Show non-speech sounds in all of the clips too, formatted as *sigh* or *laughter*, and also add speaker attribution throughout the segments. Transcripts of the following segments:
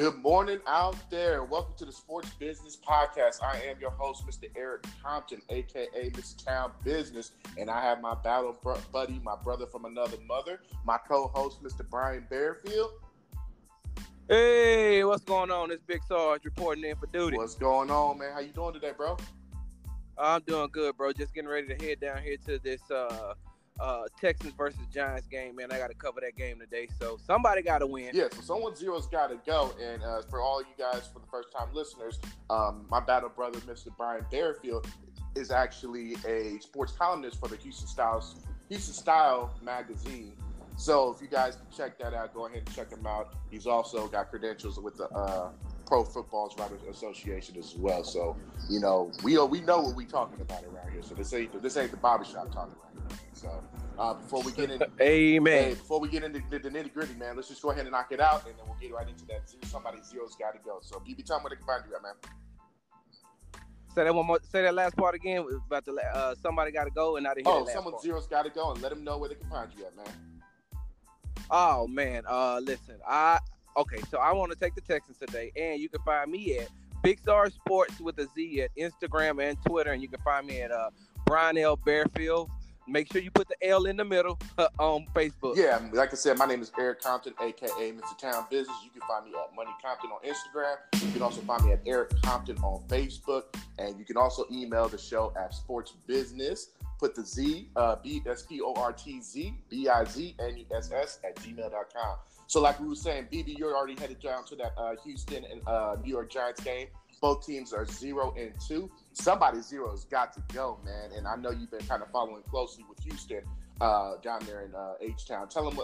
Speaker 1: Good morning out there. Welcome to the Sports Business Podcast. I am your host, Mr. Eric Compton, aka Mr. Town Business, and I have my battle buddy, my brother from another mother, my co-host, Mr. Brian Bearfield.
Speaker 2: Hey, what's going on? It's Big Sarge reporting in for duty.
Speaker 1: What's going on, man? How you doing today, bro?
Speaker 2: I'm doing good, bro. Just getting ready to head down here to this uh uh, Texans versus Giants game, man. I got to cover that game today. So somebody got to win.
Speaker 1: Yeah, so someone zero's got to go. And uh, for all you guys, for the first time listeners, um, my battle brother, Mr. Brian Bearfield, is actually a sports columnist for the Houston Styles Houston Style magazine. So if you guys can check that out, go ahead and check him out. He's also got credentials with the uh, Pro Football Writers Association as well. So you know we we know what we're talking about around here. So this ain't this ain't the barbershop talking right So uh, before we get into *laughs*
Speaker 2: Amen.
Speaker 1: Hey, before we get into the, the nitty gritty, man, let's just go ahead and knock it out, and then we'll get right into that. Somebody zero's got to go. So BB, tell me where they can find you at, man.
Speaker 2: Say that one more. Say that last part again. About the uh, somebody got to go, and I didn't
Speaker 1: hear Oh, someone part. zero's got to go, and let them know where they can find you at, man.
Speaker 2: Oh man, uh, listen, I okay, so I want to take the Texans today, and you can find me at Big Star Sports with a Z at Instagram and Twitter, and you can find me at uh, Brian L. Bearfield. Make sure you put the L in the middle *laughs* on Facebook.
Speaker 1: Yeah, like I said, my name is Eric Compton, aka Mr. Town Business. You can find me at Money Compton on Instagram. You can also find me at Eric Compton on Facebook, and you can also email the show at Sports Business. Put the Z, uh, B S P O R T Z B I Z N E S S at gmail.com. So, like we were saying, BB, you're already headed down to that uh, Houston and uh, New York Giants game. Both teams are zero and two. Somebody zero has got to go, man. And I know you've been kind of following closely with Houston uh, down there in uh, H Town. Tell them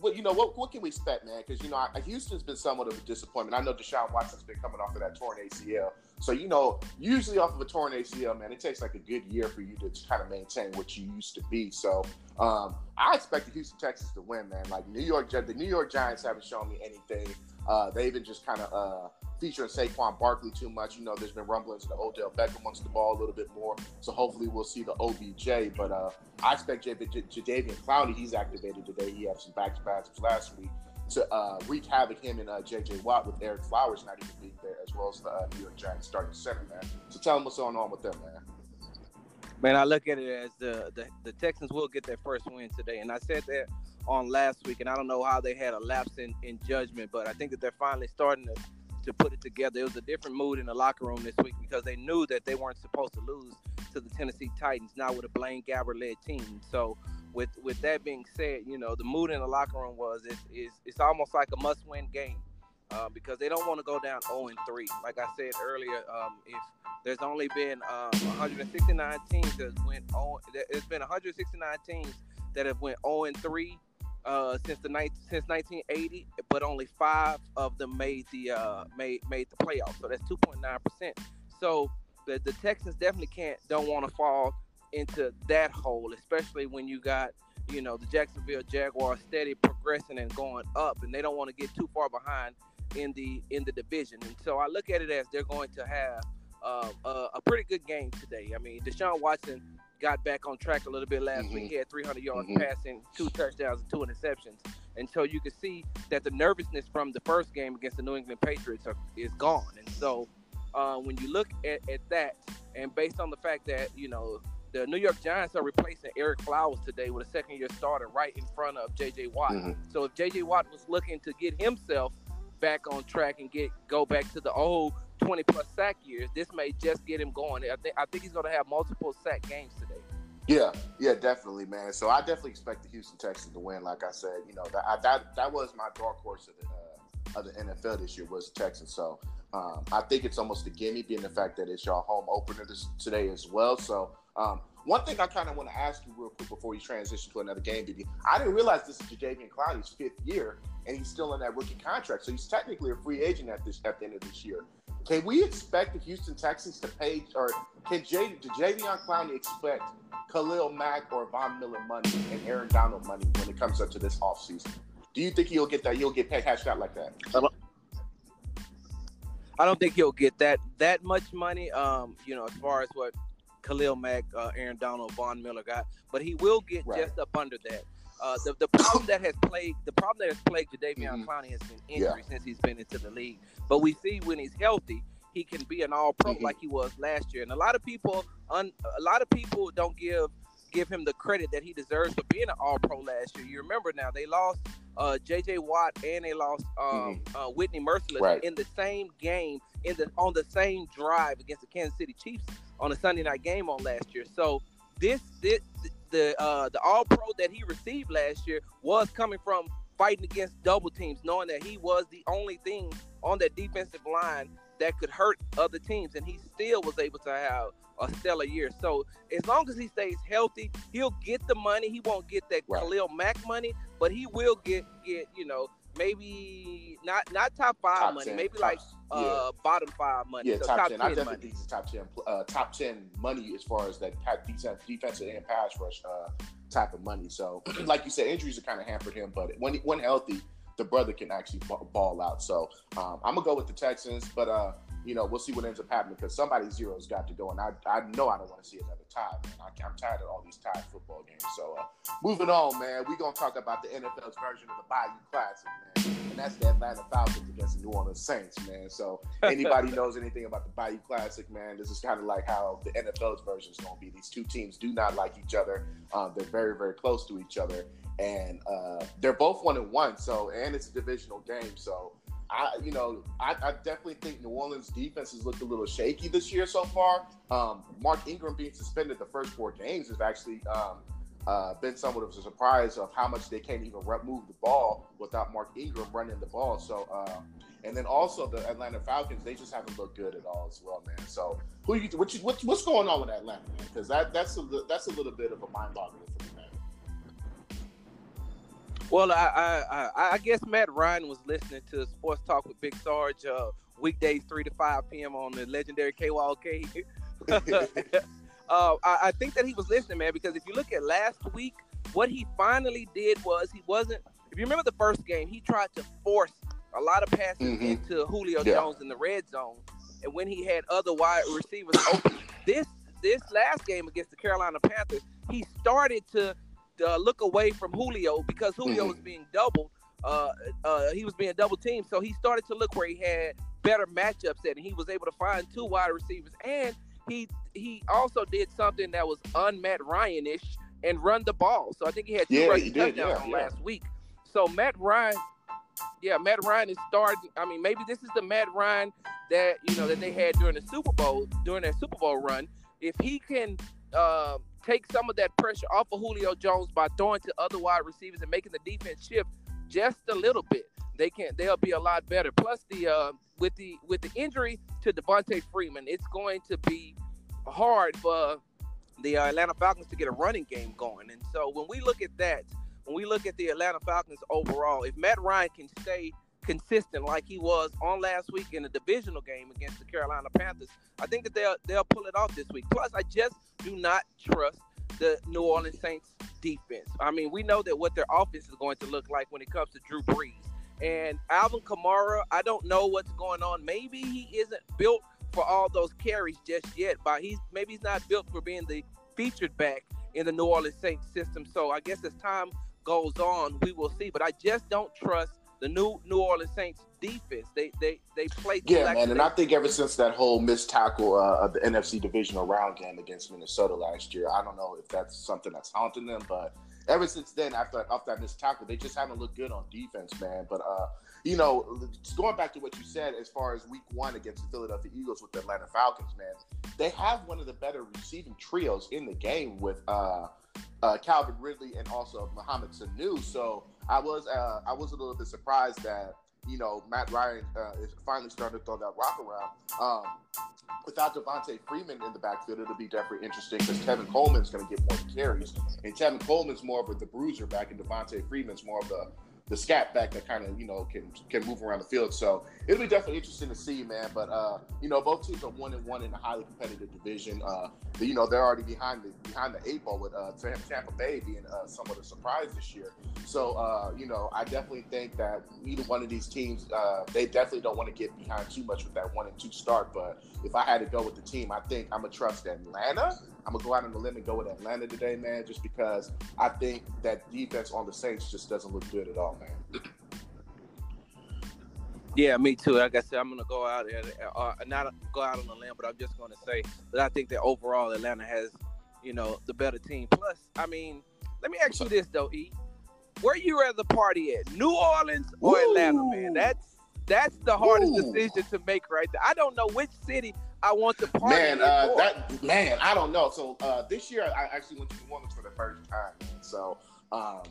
Speaker 1: what you know. What, what can we expect, man? Because you know Houston's been somewhat of a disappointment. I know Deshaun Watson's been coming off of that torn ACL. So you know, usually off of a torn ACL, man, it takes like a good year for you to kind of maintain what you used to be. So um, I expect the Houston Texans to win, man. Like New York, the New York Giants haven't shown me anything. Uh, they've been just kind of uh, featuring Saquon Barkley too much. You know, there's been rumblings that Odell Beckham wants the ball a little bit more. So hopefully we'll see the OBJ. But uh, I expect J- J- Jadeveon Clowney, he's activated today. He had some back-to-backs last week to uh, wreak havoc him and uh, J.J. Watt with Ereck Flowers not even being there, as well as the uh, New York Giants starting center, man. So tell them what's going on with them, man.
Speaker 2: Man, I look at it as the, the, the Texans will get their first win today, and I said that on last week, and I don't know how they had a lapse in, in judgment, but I think that they're finally starting to to put it together. It was a different mood in the locker room this week because they knew that they weren't supposed to lose to the Tennessee Titans, now with a Blaine Gabbert led team. So with with that being said, you know, the mood in the locker room was it's it's, it's almost like a must win game. Uh, because they don't want to go down 0 and 3. Like I said earlier, um, if there's only been um, 169 teams that went on, there's been 169 teams that have went 0 and 3 uh, since the night since 1980, but only five of them made the uh, made made the playoffs. So that's 2.9 percent. So the the Texans definitely can't don't want to fall into that hole, especially when you got you know the Jacksonville Jaguars steady progressing and going up, and they don't want to get too far behind in the in the division. And so I look at it as they're going to have uh, a, a pretty good game today. I mean, Deshaun Watson got back on track a little bit last mm-hmm. week. He had 300 yards mm-hmm. passing, two touchdowns, and two interceptions. And so you can see that the nervousness from the first game against the New England Patriots are, is gone. And so uh, when you look at, at that, and based on the fact that, you know, the New York Giants are replacing Ereck Flowers today with a second year starter right in front of JJ Watt. Mm-hmm. So if JJ Watt was looking to get himself back on track and get go back to the old 20 plus sack years, this may just get him going. I think I think he's going to have multiple sack games today.
Speaker 1: Yeah, yeah, definitely, man. So I definitely expect the Houston Texans to win. Like I said, you know that that that was my dark horse of the uh, of the NFL this year was the Texans. So um, I think it's almost a gimme, being the fact that it's your home opener this, today as well. So um, one thing I kind of want to ask you real quick before you transition to another game, BB. I didn't realize this is Jadeveon Clowney's fifth year, and he's still in that rookie contract. So he's technically a free agent at this at the end of this year. Can we expect the Houston Texans to pay, or can J, Jadeveon Clowney expect Khalil Mack or Von Miller money and Aaron Donald money when it comes up to this offseason? Do you think he'll get that? He'll get paid hashed out like that?
Speaker 2: I don't think he'll get that that much money. Um, you know, as far as what Khalil Mack, uh, Aaron Donald, Von Miller got, but he will get right. just up under that. Uh, the, the problem that has plagued the problem that has plagued Jadeveon mm-hmm. Clowney has been injury yeah. since he's been into the league. But we see when he's healthy, he can be an All Pro mm-hmm. like he was last year. And a lot of people, un, a lot of people don't give give him the credit that he deserves for being an All Pro last year. You remember now they lost uh, J.J. Watt and they lost um, mm-hmm. uh, Whitney Mercilus right. in the same game in the on the same drive against the Kansas City Chiefs on a Sunday night game on last year. So this, this the uh, the All Pro that he received last year was coming from fighting against double teams, knowing that he was the only thing on that defensive line that could hurt other teams, and he still was able to have a stellar year. So as long as he stays healthy, he'll get the money. He won't get that right. Khalil Mack money, but he will get get you know maybe not not top five top money, 10, maybe top, like uh yeah. bottom five money.
Speaker 1: Yeah, so top, top, 10. 10 I definitely money. think he's top ten uh, top ten money as far as that defensive defensive and pass rush uh, type of money. So *clears throat* like you said, injuries have kind of hampered him, but when when healthy, the brother can actually ball out. So um, I'm gonna go with the Texans, but uh, you know, we'll see what ends up happening because somebody zero's got to go, and I, I know I don't want to see another tie. Man. I, am tired of all these tied football games. So, uh, moving on, man, we're gonna talk about the NFL's version of the Bayou Classic, man, and that's the Atlanta Falcons against the New Orleans Saints, man. So, *laughs* anybody knows anything about the Bayou Classic, man, this is kind of like how the NFL's version is gonna be. These two teams do not like each other. Um, they're very, very close to each other, and uh, they're both one and one. So, and it's a divisional game, so I, you know, I, I, definitely think New Orleans defense has looked a little shaky this year so far. Um, Mark Ingram being suspended the first four games has actually um, uh, been somewhat of a surprise of how much they can't even move the ball without Mark Ingram running the ball. So, uh, and then also the Atlanta Falcons, they just haven't looked good at all as well, man. So, who you, what you, what, what's going on with Atlanta? Because that that's a that's a little bit of a mind boggling for me.
Speaker 2: Well, I, I, I guess Matt Ryan was listening to Sports Talk with Big Sarge uh, weekdays three to five p.m. on the legendary KYOK. *laughs* uh, I, I think that he was listening, man, because if you look at last week, what he finally did was he wasn't. If you remember the first game, he tried to force a lot of passes mm-hmm. into Julio yeah. Jones in the red zone, and when he had other wide receivers open, this this last game against the Carolina Panthers, he started to uh, look away from Julio because Julio mm-hmm. was being doubled. Uh, uh, he was being double teamed, so he started to look where he had better matchups at, and he was able to find two wide receivers. And he he also did something that was un-Matt Ryan-ish and run the ball. So I think he had two yeah, touchdowns yeah, yeah. last week. So Matt Ryan, yeah, Matt Ryan is starting. I mean, maybe this is the Matt Ryan that you know that they had during the Super Bowl during their Super Bowl run. If he can uh, take some of that pressure off of Julio Jones by throwing to other wide receivers and making the defense shift just a little bit. They can they'll be a lot better. Plus the uh, with the with the injury to Devonta Freeman, it's going to be hard for the Atlanta Falcons to get a running game going. And so when we look at that, when we look at the Atlanta Falcons overall, if Matt Ryan can stay consistent like he was on last week in the divisional game against the Carolina Panthers, I think that they'll they'll pull it off this week. Plus, I just do not trust the New Orleans Saints defense. I mean, we know that what their offense is going to look like when it comes to Drew Brees. And Alvin Kamara, I don't know what's going on. Maybe he isn't built for all those carries just yet, but he's maybe he's not built for being the featured back in the New Orleans Saints system. So I guess as time goes on, we will see. But I just don't trust the new New Orleans Saints defense. They they they play.
Speaker 1: Yeah, man, and I think ever since that whole missed tackle uh, of the NFC divisional round game against Minnesota last year, I don't know if that's something that's haunting them, but ever since then, after after that missed tackle, they just haven't looked good on defense, man. But uh, you know, going back to what you said as far as Week One against the Philadelphia Eagles with the Atlanta Falcons, man, they have one of the better receiving trios in the game with uh, uh, Calvin Ridley and also Mohamed Sanu. So I was uh, I was a little bit surprised that you know Matt Ryan uh, is finally starting to throw that rock around. Um, without Devonta Freeman in the backfield, it'll be definitely interesting because Tevin Coleman's going to get more carries, and Tevin Coleman's more of a, the bruiser back, and Devonta Freeman's more of the the scat back that kind of you know can can move around the field. So it'll be definitely interesting to see, man. But uh, you know, both teams are one and one in a highly competitive division. Uh, you know, they're already behind the behind the eight ball with uh, Tampa Bay being uh, somewhat a surprise this year. So uh, you know, I definitely think that either one of these teams, uh, they definitely don't want to get behind too much with that one and two start. But if I had to go with the team, I think I'm gonna trust Atlanta. I'm gonna go out on the limb and go with Atlanta today, man, just because I think that defense on the Saints just doesn't look good at all, man.
Speaker 2: Yeah, me too. Like I said, I'm gonna go out and uh, not go out on the limb, but I'm just gonna say that I think that overall Atlanta has, you know, the better team. Plus, I mean, let me ask you this though, E, where you rather party at, New Orleans or Ooh. Atlanta, man? That's that's the hardest Ooh. decision to make right there. I don't know which city I want to party.
Speaker 1: Man, uh, that man, I don't know. So uh, this year, I actually went to New Orleans for the first time. So um,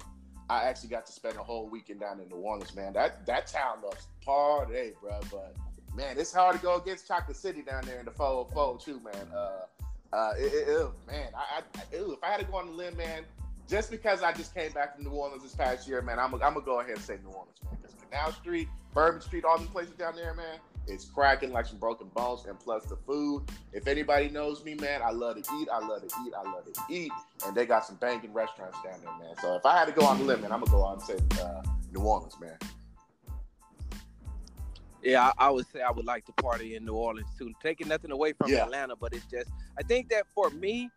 Speaker 1: I actually got to spend a whole weekend down in New Orleans. Man, that that town loves party, bro. But man, it's hard to go against Chocolate City down there in the 404 too, man. Uh, uh, it, it, it, man, I, I if I had to go on the limb, man, just because I just came back from New Orleans this past year, man, I'm, I'm gonna go ahead and say New Orleans, man. Because Canal Street, Bourbon Street, all these places down there, man, it's cracking like some broken bones. And plus the food. If anybody knows me, man, I love to eat. I love to eat. I love to eat. And they got some banging restaurants down there, man. So if I had to go on the limit, I'm gonna go on and say uh, New Orleans, man.
Speaker 2: Yeah, I, I, would say I would like to party in New Orleans too. Taking nothing away from yeah. Atlanta, but it's just I think that for me,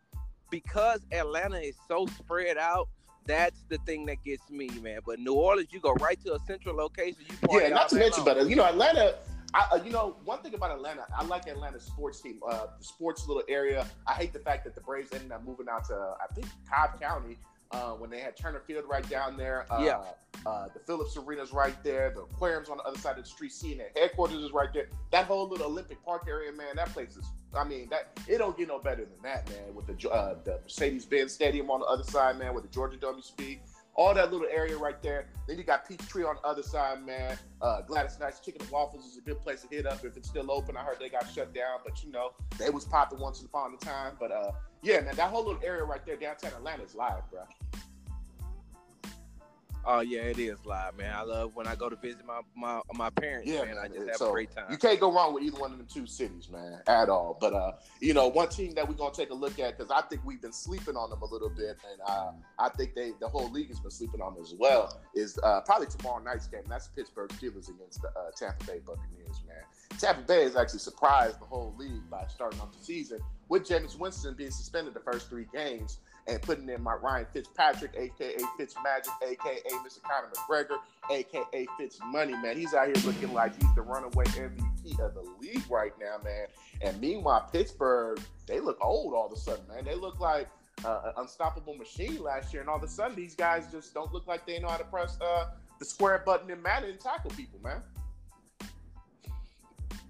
Speaker 2: because Atlanta is so spread out, that's the thing that gets me, man. But New Orleans, you go right to a central location. You
Speaker 1: yeah, not to mention, but you know, Atlanta. I, uh, you know, one thing about Atlanta, I like Atlanta's sports team, uh, the sports little area. I hate the fact that the Braves ended up moving out to, I think, Cobb County uh, when they had Turner Field right down there. Uh,
Speaker 2: yeah.
Speaker 1: Uh, the Phillips Arena's right there. The aquarium's on the other side of the street. CNN headquarters is right there. That whole little Olympic Park area, man, that place is. I mean, that it don't get no better than that, man. With the uh, the Mercedes Benz Stadium on the other side, man, with the Georgia Dome you speak all that little area right there. Then you got Peachtree on the other side, man. Uh, Gladys Knight's Chicken and Waffles is a good place to hit up if it's still open. I heard they got shut down, but you know they was popping once upon a time. But uh, yeah, man, that whole little area right there, downtown Atlanta, is live, bro.
Speaker 2: Oh yeah, it is live, man. I love when I go to visit my my, my parents, yeah, man. I just have so a great time.
Speaker 1: You can't go wrong with either one of the two cities, man, at all. But uh, you know, one team that we're gonna take a look at because I think we've been sleeping on them a little bit, and uh, I think they the whole league has been sleeping on them as well. Is uh, probably tomorrow night's game. That's Pittsburgh Steelers against the uh, Tampa Bay Buccaneers, man. Tampa Bay has actually surprised the whole league by starting off the season with Jameis Winston being suspended the first three games and putting in my Ryan Fitzpatrick, aka Fitzmagic, aka Mr. Conor McGregor, aka Fitz Money, man. He's out here looking like he's the runaway MVP of the league right now, man. And meanwhile, Pittsburgh, they look old all of a sudden, man. They look like uh, an unstoppable machine last year, and all of a sudden, these guys just don't look like they know how to press uh, the square button and Madden and tackle people, man.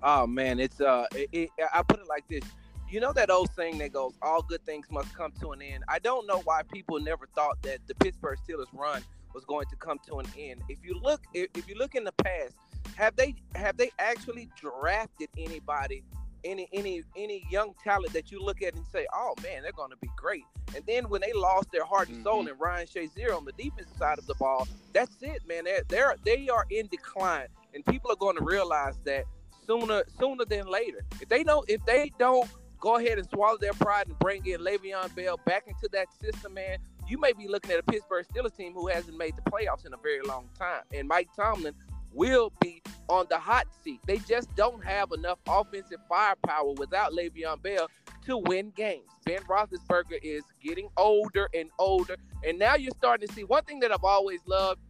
Speaker 2: Oh man, it's uh, it, it, I put it like this: you know that old saying that goes, "All good things must come to an end." I don't know why people never thought that the Pittsburgh Steelers run was going to come to an end. If you look, if, if you look in the past, have they have they actually drafted anybody, any any any young talent that you look at and say, "Oh man, they're going to be great." And then when they lost their heart and mm-hmm. soul and Ryan Shazier on the defensive side of the ball, that's it, man. They're, they're they are in decline, and people are going to realize that sooner sooner than later. If they don't if they don't go ahead and swallow their pride and bring in Le'Veon Bell back into that system, man, you may be looking at a Pittsburgh Steelers team who hasn't made the playoffs in a very long time. And Mike Tomlin will be on the hot seat. They just don't have enough offensive firepower without Le'Veon Bell to win games. Ben Roethlisberger is getting older and older, and now you're starting to see one thing that I've always loved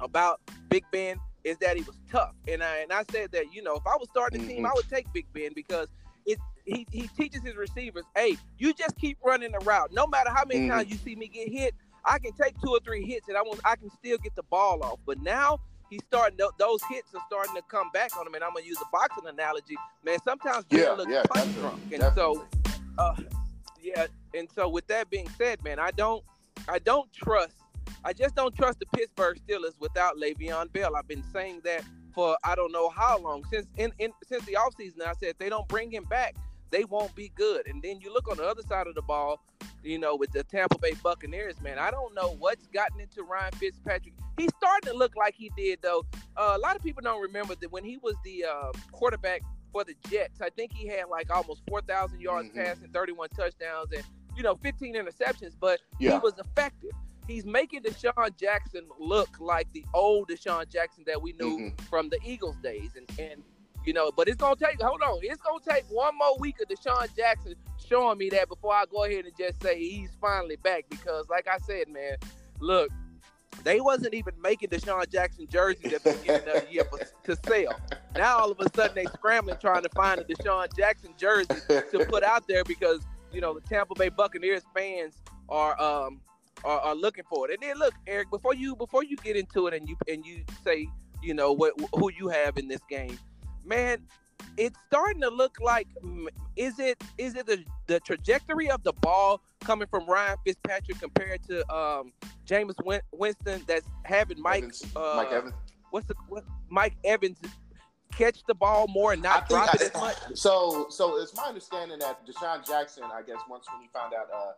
Speaker 2: about Big Ben is that he was tough. And I and I said that you know if I was starting a team, mm-hmm. I would take Big Ben because it he, he teaches his receivers, hey, you just keep running the route. No matter how many mm-hmm. times you see me get hit, I can take two or three hits and I want I can still get the ball off. But now he's starting those hits are starting to come back on him. And I'm gonna use a boxing analogy. Man, sometimes
Speaker 1: yeah,
Speaker 2: look
Speaker 1: yeah,
Speaker 2: punch drunk. And definitely. so uh, yeah, and so with that being said, man, I don't I don't trust I just don't trust the Pittsburgh Steelers without Le'Veon Bell. I've been saying that for I don't know how long since in, in since the offseason. I said if they don't bring him back, they won't be good. And then you look on the other side of the ball, you know, with the Tampa Bay Buccaneers, man. I don't know what's gotten into Ryan Fitzpatrick. He's starting to look like he did though. Uh, a lot of people don't remember that when he was the uh, quarterback for the Jets, I think he had like almost four thousand yards mm-hmm. passing, thirty one touchdowns, and you know, fifteen interceptions. But yeah. he was effective. He's making DeSean Jackson look like the old DeSean Jackson that we knew mm-hmm. from the Eagles days, and and you know, but it's gonna take. Hold on, it's gonna take one more week of DeSean Jackson showing me that before I go ahead and just say he's finally back. Because, like I said, man, look, they wasn't even making DeSean Jackson jerseys at the beginning of the year for, to sell. Now all of a sudden they scrambling trying to find a DeSean Jackson jersey to put out there because you know the Tampa Bay Buccaneers fans are um are, are looking for it. And then look, Eric, before you before you get into it and you and you say you know what who you have in this game, man, it's starting to look like is it is it the, the trajectory of the ball coming from Ryan Fitzpatrick compared to um Jameis Winston that's having Mike Evans, uh, Mike Evans what's the what, Mike Evans catch the ball more and not drop it as much.
Speaker 1: So so it's my understanding that DeSean Jackson, I guess once when he found out uh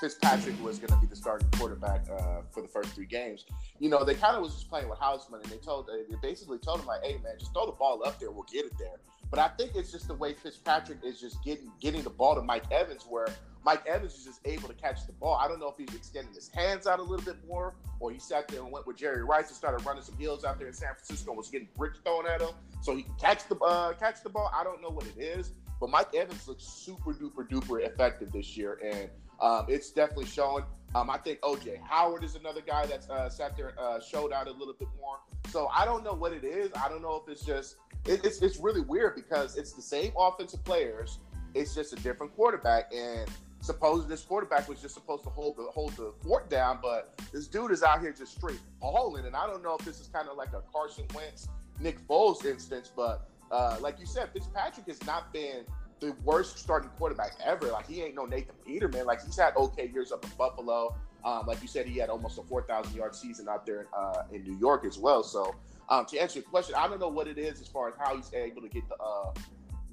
Speaker 1: Fitzpatrick was going to be the starting quarterback uh, for the first three games. You know, they kind of was just playing with house money. They told, they basically told him like, "Hey, man, just throw the ball up there. We'll get it there." But I think it's just the way Fitzpatrick is just getting getting the ball to Mike Evans, where Mike Evans is just able to catch the ball. I don't know if he's extending his hands out a little bit more, or he sat there and went with Jerry Rice and started running some heels out there in San Francisco, and was getting bricks thrown at him, so he can catch the uh, catch the ball. I don't know what it is, but Mike Evans looks super duper duper effective this year, and um, it's definitely showing. Um, I think OJ Howard is another guy that's uh, sat there, uh, showed out a little bit more. So I don't know what it is. I don't know if it's just it, it's it's really weird because it's the same offensive players. It's just a different quarterback, and suppose this quarterback was just supposed to hold the hold the fort down, but this dude is out here just straight balling. And I don't know if this is kind of like a Carson Wentz, Nick Foles instance, but uh, like you said, Fitzpatrick has not been the worst starting quarterback ever. Like he ain't no Nathan Peterman. Like he's had okay years up in Buffalo. Um, like you said, he had almost a four thousand yard season out there in, uh, in New York as well. So um, to answer your question, I don't know what it is as far as how he's able to get the uh,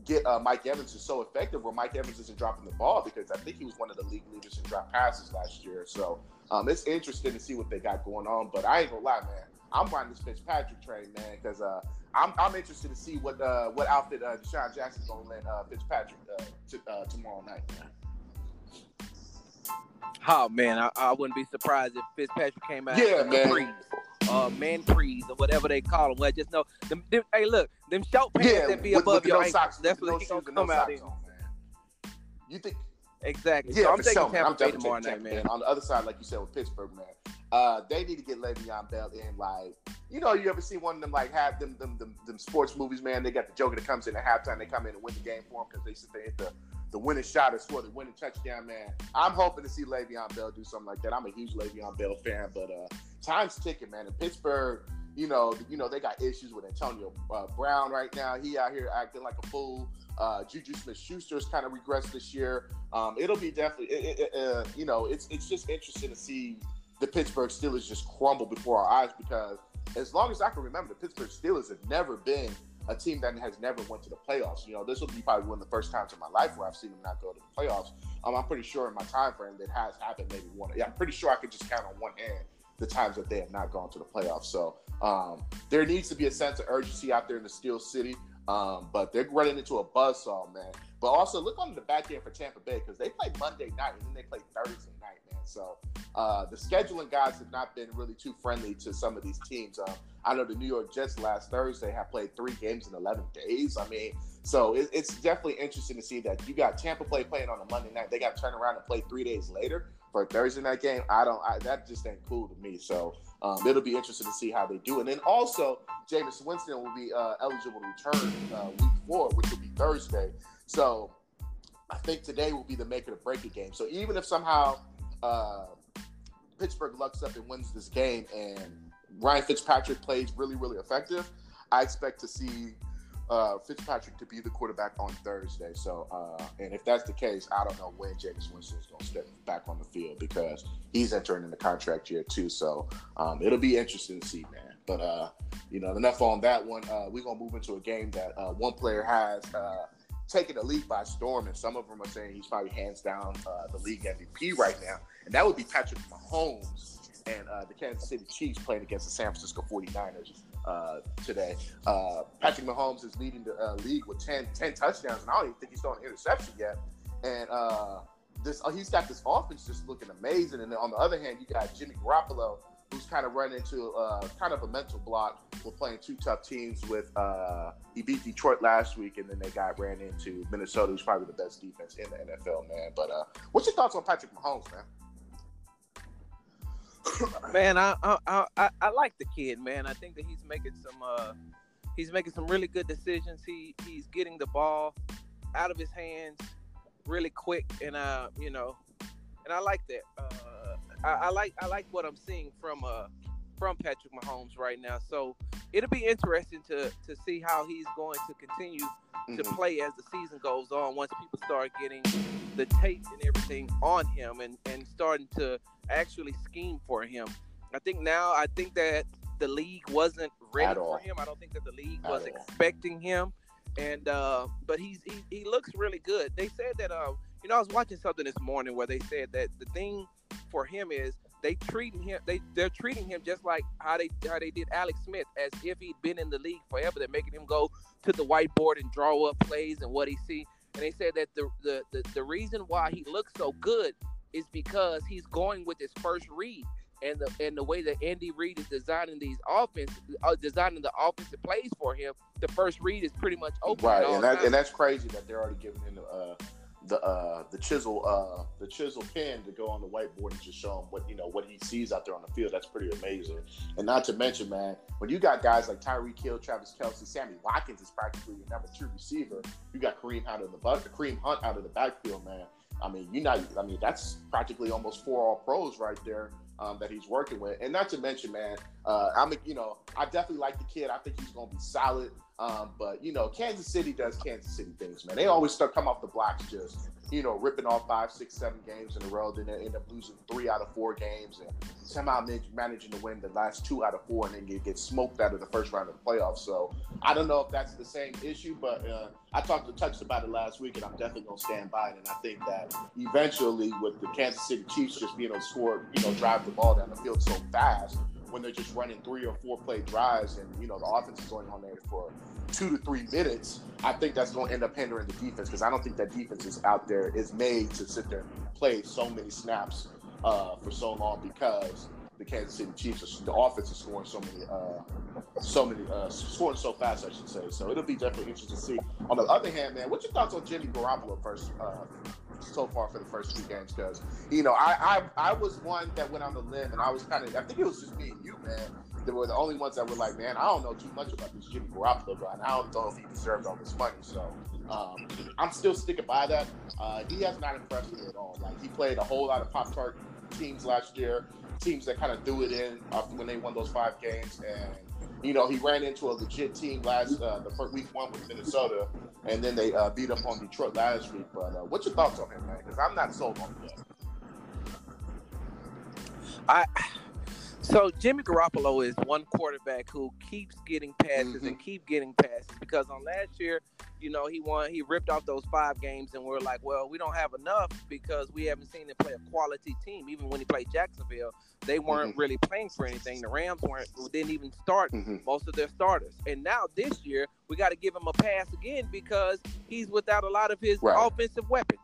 Speaker 1: get uh, Mike Evans is so effective where Mike Evans isn't dropping the ball because I think he was one of the league leaders in drop passes last year. So um, it's interesting to see what they got going on. But I ain't gonna lie, man. I'm riding this Fitzpatrick train, man, because uh, I'm, I'm interested to see what uh, what outfit uh, DeSean Jackson's gonna let uh, Fitzpatrick uh, to, uh, tomorrow night.
Speaker 2: Oh man, I, I, wouldn't be surprised if Fitzpatrick came out.
Speaker 1: Yeah, man.
Speaker 2: Freeze, uh, man or whatever they call them. Well, just know them, them, Hey, look, them short pants yeah, that be with, above with your no ankles. Socks, that's what no gonna come no out in.
Speaker 1: You think?
Speaker 2: Exactly. Yeah, so I'm taking sure. Tampa Bay tomorrow night, man.
Speaker 1: On the other side, like you said with Pittsburgh, man, uh, they need to get Le'Veon Bell in. Like, you know, you ever see one of them like have them them them, them sports movies, man? They got the Joker that comes in at halftime. They come in and win the game for them because they sit there hit the the winning shot or score the winning touchdown, man. I'm hoping to see Le'Veon Bell do something like that. I'm a huge Le'Veon Bell fan, but uh, time's ticking, man. In Pittsburgh, you know, you know they got issues with Antonio uh, Brown right now. He out here acting like a fool. Uh, Juju Smith-Schuster's kind of regressed this year. Um, it'll be definitely, it, it, uh, you know, it's it's just interesting to see the Pittsburgh Steelers just crumble before our eyes because as long as I can remember, the Pittsburgh Steelers have never been a team that has never went to the playoffs. You know, this will be probably one of the first times in my life where I've seen them not go to the playoffs. Um, I'm pretty sure in my time frame that has happened maybe one. Yeah, I'm pretty sure I could just count on one hand the times that they have not gone to the playoffs. So um, there needs to be a sense of urgency out there in the Steel City. Um, but they're running into a buzzsaw, man. But also look on the back end for Tampa Bay because they play Monday night and then they play Thursday night, man. So uh, the scheduling guys have not been really too friendly to some of these teams. Um, I know the New York Jets last Thursday have played three games in 11 days. I mean, so it, it's definitely interesting to see that you got Tampa play playing on a Monday night. They got to turn around and play three days later for a Thursday night game. I don't. I, that just ain't cool to me. So um, it'll be interesting to see how they do. And then also, Jameis Winston will be uh, eligible to return uh, week four, which will be Thursday. So I think today will be the make or break it game. So even if somehow uh, Pittsburgh lucks up and wins this game and Ryan Fitzpatrick plays really, really effective, I expect to see uh, Fitzpatrick to be the quarterback on Thursday. So, uh, and if that's the case, I don't know when Jameis Winston is going to step back on the field because he's entering in the contract year too. So, um, it'll be interesting to see, man. But uh, you know, enough on that one. Uh, we're gonna move into a game that uh, one player has uh, taking the league by storm, and some of them are saying he's probably hands down the league MVP right now, and that would be Patrick Mahomes and the Kansas City Chiefs playing against the San Francisco 49ers uh, today. Uh, Patrick Mahomes is leading the uh, league with 10, 10, touchdowns, and I don't even think he's thrown an interception yet. And uh, this, he's got this offense just looking amazing. And then on the other hand, you got Jimmy Garoppolo, who's kind of run into uh, kind of a mental block with playing two tough teams. With uh, he beat Detroit last week, and then they got ran into Minnesota, who's probably the best defense in the NFL, man. But uh, what's your thoughts on Patrick Mahomes, man?
Speaker 2: Man, I, I I I like the kid, man. I think that he's making some uh he's making some really good decisions. He he's getting the ball out of his hands really quick, and uh you know, and I like that. Uh, I, I like I like what I'm seeing from uh from Patrick Mahomes right now. So it'll be interesting to to see how he's going to continue mm-hmm. to play as the season goes on. Once people start getting the tape and everything on him and and starting to actually scheme for him. I think now I think that the league wasn't ready for him. I don't think that the league At was all. expecting him. And uh, but he's he, he looks really good. They said that uh, you know I was watching something this morning where they said that the thing for him is they treating him they they're treating him just like how they how they did Alex Smith as if he'd been in the league forever. They're making him go to the whiteboard and draw up plays and what he see. And they said that the the the, the reason why he looks so good is because he's going with his first read. And the and the way that Andy Reid is designing these offense, uh, designing the offensive plays for him, the first read is pretty much open.
Speaker 1: Right, and that, and that's crazy that they're already giving him the uh, the uh, the chisel uh, the chisel pen to go on the whiteboard and just show him what you know what he sees out there on the field. That's pretty amazing. And not to mention, man, when you got guys like Tyreek Hill, Travis Kelce, Sammy Watkins is practically your number two receiver. You got Kareem out of the Kareem Hunt out of the backfield, man. I mean, you know, I mean, that's practically almost four all pros right there um, that he's working with. And not to mention, man, uh, I'm, a, you know, I definitely like the kid. I think he's going to be solid. Um, but you know, Kansas City does Kansas City things, man. They always start come off the blocks just you know ripping off five, six, seven games in a row. Then they end up losing three out of four games, and somehow managing to win the last two out of four, and then get, get smoked out of the first round of the playoffs. So I don't know if that's the same issue, but uh, I talked to Touch about it last week, and I'm definitely gonna stand by it. And I think that eventually, with the Kansas City Chiefs just being able to score, you know, drive the ball down the field so fast when they're just running three or four play drives and you know the offense is going on there for two to three minutes, I think that's going to end up hindering the defense because I don't think that defense is out there is made to sit there and play so many snaps uh, for so long because the Kansas City Chiefs, the offense is scoring so many, uh, so many, uh, scoring so fast, I should say. So it'll be definitely interesting to see. On the other hand, man, what's your thoughts on Jimmy Garoppolo first, uh, so far for the first two games? Because you know, I, I I was one that went on the limb, and I was kind of, I think it was just me and you, man. They were the only ones that were like, man, I don't know too much about this Jimmy Garoppolo guy, I don't know if he deserves all this money. So um, I'm still sticking by that. Uh, he has not impressed me at all. Like he played a whole lot of Pop Tart teams last year teams that kind of threw it in after when they won those five games. And you know, he ran into a legit team last uh, the first week one with Minnesota, and then they uh, beat up on Detroit last week. But uh, what's your thoughts on him, man? Because I'm not sold on him yet.
Speaker 2: I so Jimmy Garoppolo is one quarterback who keeps getting passes mm-hmm. and keep getting passes because on last year, you know, he won he ripped off those five games and we're like, well, we don't have enough because we haven't seen him play a quality team. Even when he played Jacksonville, they weren't mm-hmm. really playing for anything. The Rams weren't didn't even start mm-hmm. most of their starters. And now this year, we got to give him a pass again because he's without a lot of his right. offensive weapons.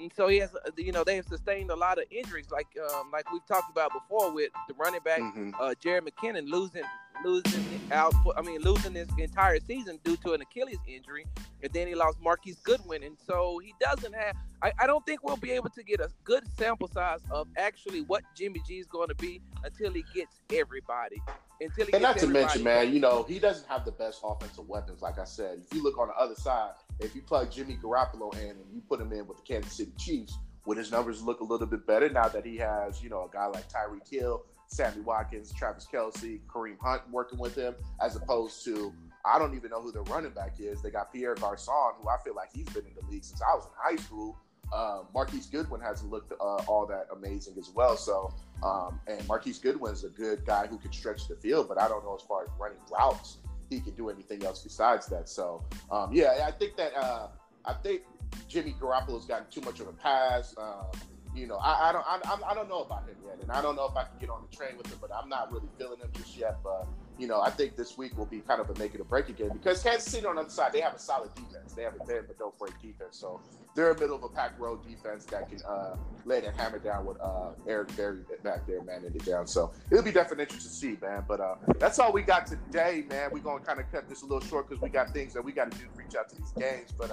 Speaker 2: And so he has, uh, you know, they have sustained a lot of injuries, like um, like we've talked about before with the running back mm-hmm. uh, Jerick McKinnon losing losing out. For, I mean, losing his entire season due to an Achilles injury, and then he lost Marquise Goodwin, and so he doesn't have. I, I don't think we'll be able to get a good sample size of actually what Jimmy G is going to be until he gets everybody. Until he
Speaker 1: and
Speaker 2: not
Speaker 1: to mention, man, you know, he doesn't have the best offensive weapons. Like I said, if you look on the other side if you plug Jimmy Garoppolo in and you put him in with the Kansas City Chiefs, would his numbers look a little bit better now that he has, you know, a guy like Tyreek Hill, Sammy Watkins, Travis Kelce, Kareem Hunt working with him, as opposed to I don't even know who their running back is. They got Pierre Garcon, who I feel like he's been in the league since I was in high school. Um, Marquise Goodwin hasn't looked uh, all that amazing as well. So, um, and Marquise Goodwin is a good guy who can stretch the field, but I don't know as far as running routes he can do anything else besides that. So, um, yeah, I think that uh, I think Jimmy Garoppolo's gotten too much of a pass. Um, you know, I, I don't, I, I, don't know about him yet, and I don't know if I can get on the train with him. But I'm not really feeling him just yet. But you know, I think this week will be kind of a make it or break game because Kansas City on the other side, they have a solid defense. They have a bend but don't break defense. So they're a middle of a pack road defense that can uh, lay that hammer down with uh, Eric Berry back there manning it down. So it'll be definitely interesting to see, man. But uh, that's all we got today, man. We're gonna kind of cut this a little short because we got things that we got to do to reach out to these games. But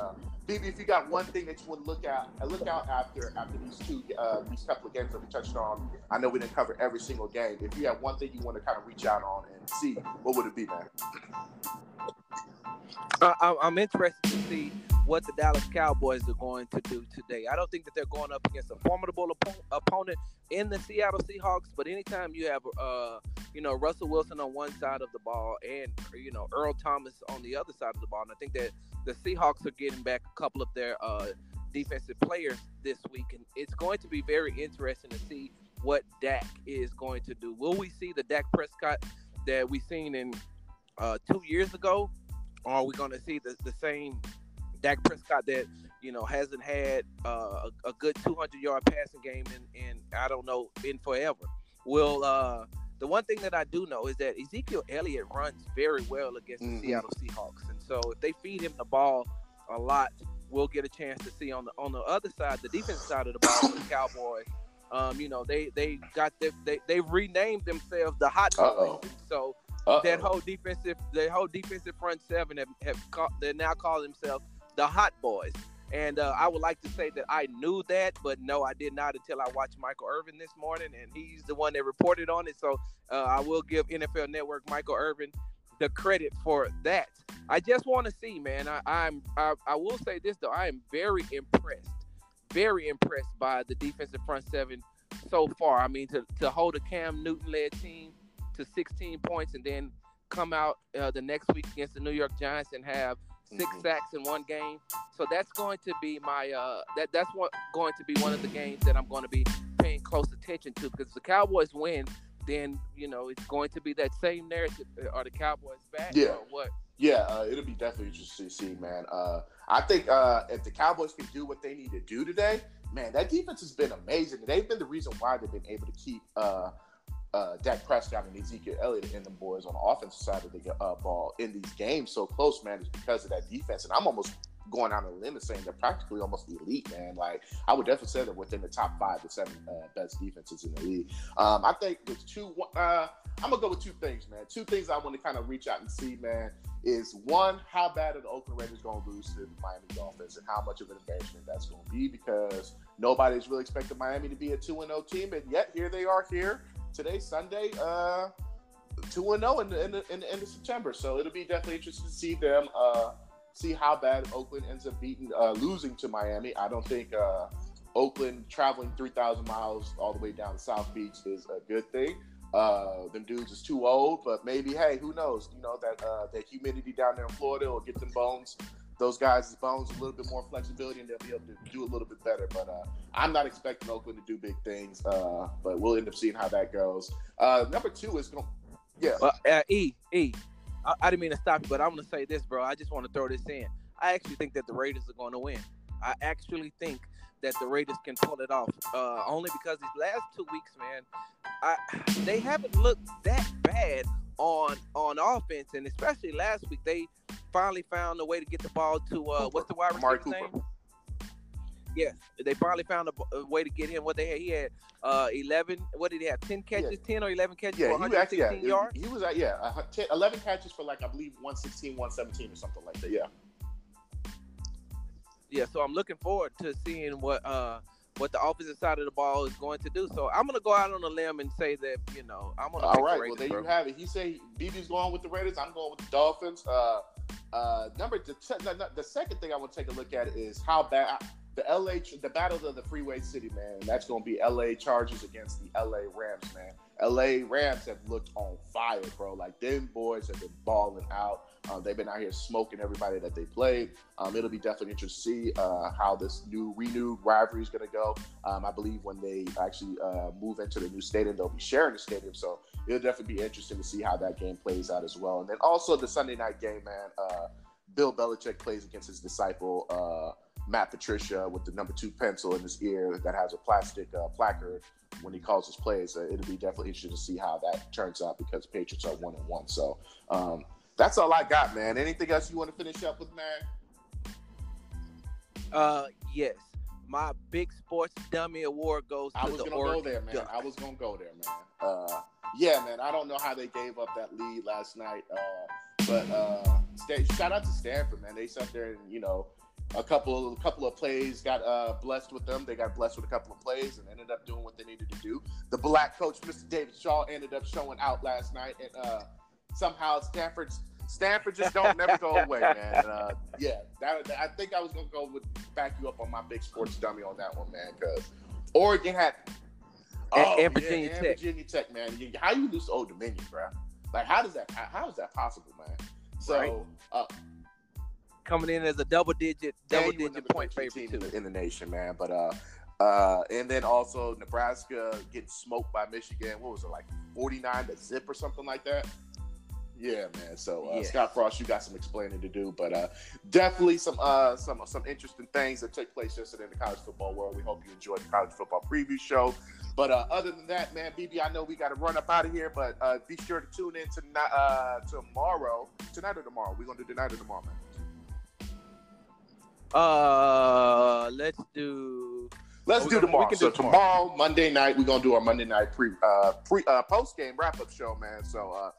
Speaker 1: BB, if you got one thing that you to look at, look out after after these two uh, these couple of games that we touched on. I know we didn't cover every single game. If you have one thing you want to kind of reach out on and see, what would it be, man?
Speaker 2: Uh, I'm interested to see what the Dallas Cowboys are going to do today. I don't think that they're going up against a formidable op- opponent in the Seattle Seahawks, but anytime you have, uh, you know, Russell Wilson on one side of the ball and you know Earl Thomas on the other side of the ball, and I think that the Seahawks are getting back a couple of their uh, defensive players this week, and it's going to be very interesting to see what Dak is going to do. Will we see the Dak Prescott that we seen in uh, two years ago, or are we going to see the, the same Dak Prescott that you know hasn't had uh, a, a, good 200 yard passing game in, in I don't know in forever? Will uh, the one thing that I do know is that Ezekiel Elliott runs very well against the mm-hmm. Seattle Seahawks, and so if they feed him the ball a lot, we'll get a chance to see on the on the other side, the defense side of the ball, the Cowboys. Um, you know, they they got the, they they renamed themselves the Hot Boys. So Uh-oh. that whole defensive the whole defensive front seven have, have call, they now call themselves the Hot Boys. And uh, I would like to say that I knew that, but no, I did not until I watched Michael Irvin this morning, and he's the one that reported on it. So uh, I will give NFL Network Michael Irvin the credit for that. I just want to see, man. I, I'm I, I will say this though, I am very impressed, very impressed by the defensive front seven so far. I mean, to to hold a Cam Newton led team to 16 points and then come out uh, the next week against the New York Giants and have 6 mm-hmm. sacks in one game. So that's going to be my uh that that's what going to be one of the games that I'm going to be paying close attention to because the Cowboys win, then you know it's going to be that same narrative. Are the Cowboys back? Yeah. what?
Speaker 1: Yeah, uh, it'll be definitely interesting to see, man. Uh, I think uh, if the Cowboys can do what they need to do today, man, that defense has been amazing. They've been the reason why they've been able to keep uh, uh, Dak Prescott and Ezekiel Elliott and the boys on the offensive side of the uh, ball in these games so close, man, is because of that defense. And I'm almost going out on a limb and saying they're practically almost elite, man. Like I would definitely say they're within the top five to seven uh, best defenses in the league. Um, I think with two, uh, I'm gonna go with two things, man. Two things I want to kind of reach out and see, man, is one, how bad are the Oakland Raiders gonna lose to the Miami Dolphins, and how much of an embarrassment that's gonna be because nobody's really expecting Miami to be a two and zero oh team, and yet here they are here today, Sunday, uh, two and zero oh in the, in the, end of September. So it'll be definitely interesting to see them. Uh, see how bad Oakland ends up beating, uh, losing to Miami. I don't think uh, Oakland traveling 3,000 miles all the way down to South Beach is a good thing. Uh, them dudes is too old, but maybe, hey, who knows? You know that uh, that humidity down there in Florida will get them bones, those guys' bones, a little bit more flexibility, and they'll be able to do a little bit better. But uh, I'm not expecting Oakland to do big things, uh, but we'll end up seeing how that goes. Uh, number two is going, yeah.
Speaker 2: Uh, e E, I, I didn't mean to stop you, but I'm going to say this, bro. I just want to throw this in. I actually think that the Raiders are going to win. I actually think that the Raiders can pull it off. Uh, only because these last two weeks, man, I, they haven't looked that bad on on offense, and especially last week, they finally found a way to get the ball to uh, what's the wide receiver name? Yes, they finally found a, a, way to get him. What they had, he had uh, eleven. What did he have? Ten catches, yeah. ten or eleven catches yeah, for 116 actually, yeah, yards.
Speaker 1: He was at yeah, 10, eleven catches for like I believe 116, 117 or something like that. Yeah
Speaker 2: yeah, so I'm looking forward to seeing what uh what the opposite side of the ball is going to do. So I'm gonna go out on a limb and say that you know I'm gonna.
Speaker 1: All right, the well there bro. you have it. He say BB's going with the Raiders. I'm going with the Dolphins. Uh, uh, number the, the second thing I want to take a look at is how bad the LA the battle of the freeway city, man. That's going to be LA Chargers against the LA Rams, man. LA Rams have looked on fire, bro. Like them boys have been balling out. Um, they've been out here smoking everybody that they played. Um, it'll be definitely interesting to see uh, how this new renewed rivalry is going to go. Um, I believe when they actually uh, move into the new stadium, they'll be sharing the stadium. So it'll definitely be interesting to see how that game plays out as well. And then also the Sunday night game, man. Uh, Bill Belichick plays against his disciple uh, Matt Patricia with the number two pencil in his ear that has a plastic uh, placard when he calls his plays. Uh, it'll be definitely interesting to see how that turns out because Patriots are one and one. So um, that's all I got, man. Anything else you want to finish up with, man?
Speaker 2: Uh, yes. My big sports dummy award goes to
Speaker 1: I was gonna
Speaker 2: Oregon
Speaker 1: go there, man.
Speaker 2: Ducks.
Speaker 1: I was gonna go there, man. Uh, yeah, man. I don't know how they gave up that lead last night, uh, but uh, shout out to Stanford, man. They sat there and you know a couple a couple of plays got uh, blessed with them. They got blessed with a couple of plays and ended up doing what they needed to do. The black coach, Mr. David Shaw, ended up showing out last night, and uh, somehow Stanford's Stanford just don't never go away, man. And, uh, yeah, that, I think I was gonna go with back you up on my big sports dummy on that one, man, because Oregon had.
Speaker 2: And- and
Speaker 1: yeah,
Speaker 2: Virginia
Speaker 1: and
Speaker 2: Tech.
Speaker 1: Virginia Tech, man. You- How you lose to Old Dominion, bro? Like, how does that? How, how is that possible, man? So,
Speaker 2: Right.
Speaker 1: uh,
Speaker 2: Coming in as a double digit, double digit point
Speaker 1: 13
Speaker 2: favorite
Speaker 1: in the, in the nation, man. But uh, uh, and then also Nebraska getting smoked by Michigan. What was it like, forty nine to zip or something like that? Yeah, man. So uh,
Speaker 2: Yeah.
Speaker 1: Scott Frost, you got some explaining to do, but uh, definitely some uh, some some interesting things that took place yesterday in the college football world. We hope you enjoyed the college football preview show. But uh, other than that, man, BB, I know we got to run up out of here, but uh, be sure to tune in tonight, uh, tomorrow, tonight or tomorrow. We're gonna do tonight or tomorrow, man.
Speaker 2: Uh, let's do.
Speaker 1: Let's
Speaker 2: We
Speaker 1: do tomorrow.
Speaker 2: can
Speaker 1: so
Speaker 2: do tomorrow.
Speaker 1: tomorrow, Monday night, we're gonna do our Monday night pre uh pre uh post game wrap up show, man. So uh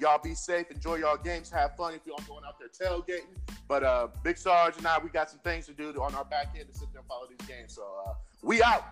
Speaker 1: y'all be safe, enjoy y'all games, have fun if y'all going out there tailgating. But uh Big Sarge and I, we got some things to do on our back end to sit there and follow these games. So uh we out.